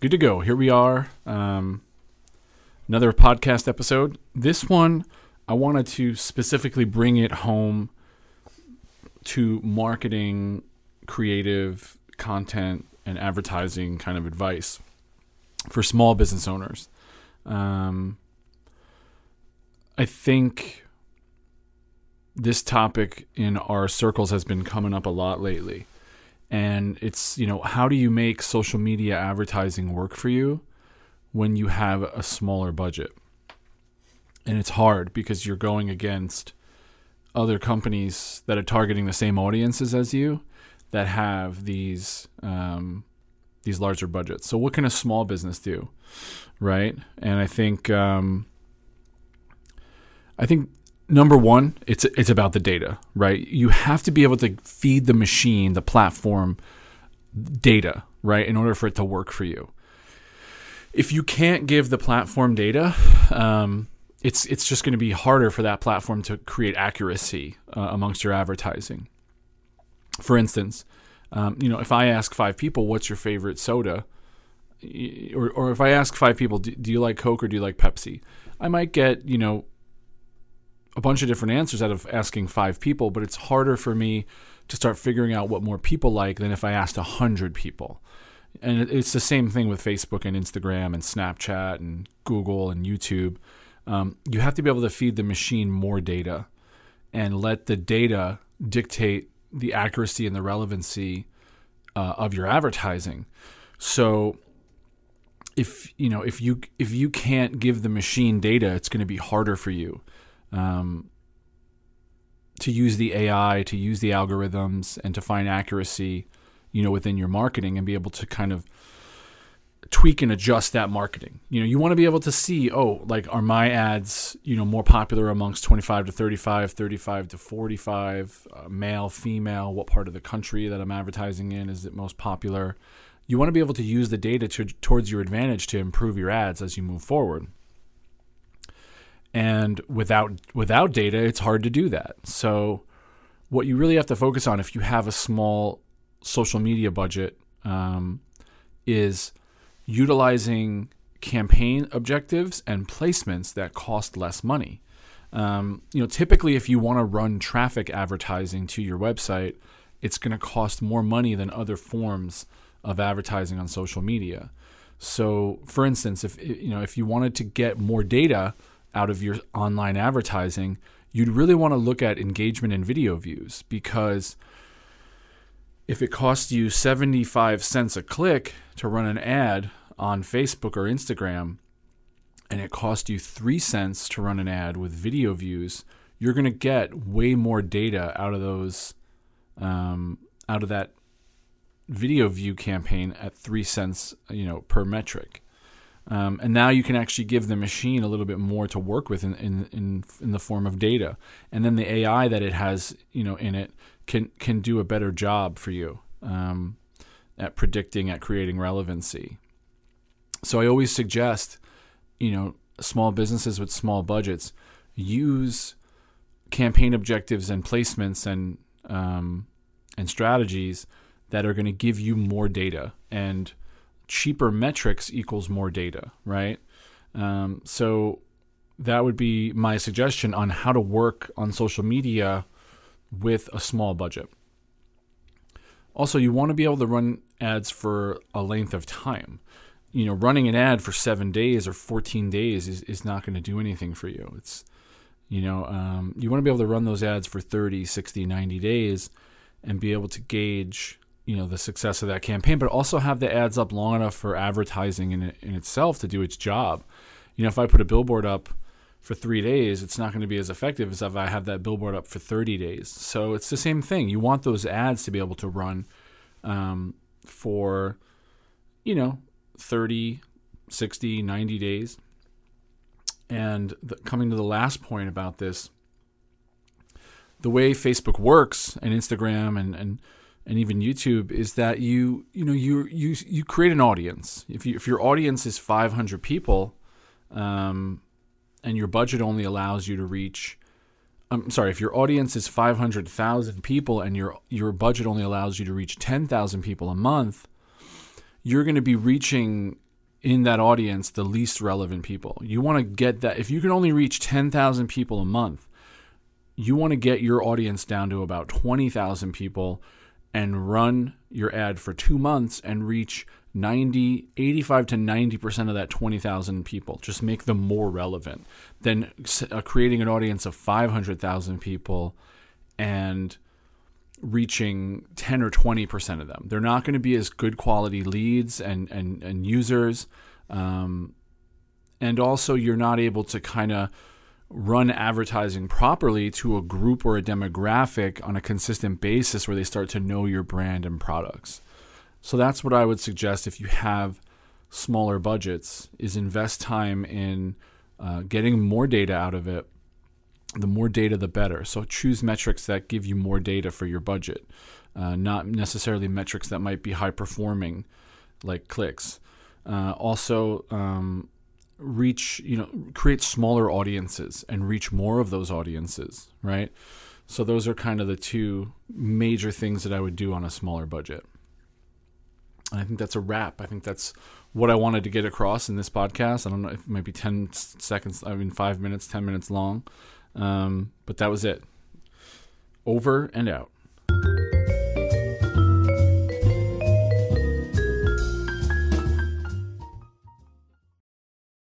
Good to go. Here we are. Um, another podcast episode. This one, I wanted to specifically bring it home to marketing, creative content, and advertising kind of advice for small business owners. Um, I think this topic in our circles has been coming up a lot lately. And it's, you know, how do you make social media advertising work for you when you have a smaller budget? And it's hard because you're going against other companies that are targeting the same audiences as you that have these um, these larger budgets. So what can a small business do, right? And I think um, I think number one, it's it's about the data, right? You have to be able to feed the machine, the platform, data, right, in order for it to work for you. If you can't give the platform data, um, it's it's just going to be harder for that platform to create accuracy uh, amongst your advertising. For instance, um, you know, if I ask five people, "What's your favorite soda?" or or if I ask five people, do, do you like Coke or do you like Pepsi?" I might get you know a bunch of different answers out of asking five people, but it's harder for me to start figuring out what more people like than if I asked a hundred people. And it's the same thing with Facebook and Instagram and Snapchat and Google and YouTube. Um, you have to be able to feed the machine more data and let the data dictate the accuracy and the relevancy uh, of your advertising. So if you know if you if you can't give the machine data, it's going to be harder for you um, to use the AI, to use the algorithms, and to find accuracy, you know, within your marketing and be able to kind of tweak and adjust that marketing. You know, you want to be able to see, oh, like are my ads, you know, more popular amongst 25 to 35, 35 to 45, uh, male, female, what part of the country that I'm advertising in is it most popular? You want to be able to use the data to, towards your advantage to improve your ads as you move forward. And without without data, it's hard to do that. So what you really have to focus on if you have a small social media budget um, is utilizing campaign objectives and placements that cost less money. Um, you know, typically, if you want to run traffic advertising to your website, it's going to cost more money than other forms of advertising on social media. So, for instance, if you know if you wanted to get more data out of your online advertising, you'd really want to look at engagement and video views because if it costs you 75 cents a click to run an ad on Facebook or Instagram, and it costs you three cents to run an ad with video views, you're going to get way more data out of those, um, out of that video view campaign at three cents, you know, per metric. Um, and now you can actually give the machine a little bit more to work with in, in, in, in the form of data. And then the AI that it has, you know, in it can can do a better job for you um, at predicting, at creating relevancy. So I always suggest, you know, small businesses with small budgets use campaign objectives and placements and um, and strategies that are going to give you more data and cheaper metrics equals more data, right? Um, so that would be my suggestion on how to work on social media with a small budget. Also, you want to be able to run ads for a length of time. You know, running an ad for seven days or 14 days is, is not going to do anything for you. It's, you know, um, you want to be able to run those ads for 30, 60, 90 days and be able to gauge you know the success of that campaign, but also have the ads up long enough for advertising in, in itself to do its job. You know, if I put a billboard up for three days, it's not going to be as effective as if I have that billboard up for 30 days. So it's the same thing. You want those ads to be able to run um, for, you know, 30, 60, 90 days. And the, coming to the last point about this, the way Facebook works and Instagram and, and and even YouTube is that you you know you you you create an audience. If you if your audience is 500 people, um, and your budget only allows you to reach I'm sorry, if your audience is 500,000 people and your your budget only allows you to reach 10,000 people a month, you're going to be reaching in that audience the least relevant people. You want to get that if you can only reach 10,000 people a month, you want to get your audience down to about 20,000 people and run your ad for 2 months and reach 90 85 to 90% of that 20,000 people. Just make them more relevant than uh, creating an audience of 500,000 people and reaching 10 or 20% of them. They're not going to be as good quality leads and and and users um, and also you're not able to kind of run advertising properly to a group or a demographic on a consistent basis where they start to know your brand and products so that's what I would suggest if you have smaller budgets is invest time in uh, getting more data out of it. The more data, the better. So choose metrics that give you more data for your budget, uh, not necessarily metrics that might be high performing, like clicks. Uh, also, um, reach you know create smaller audiences and reach more of those audiences, right? So those are kind of the two major things that I would do on a smaller budget. And I think that's a wrap. I think that's what I wanted to get across in this podcast. I don't know if it might be 10 seconds, I mean, five minutes, 10 minutes long. Um, but that was it. Over and out.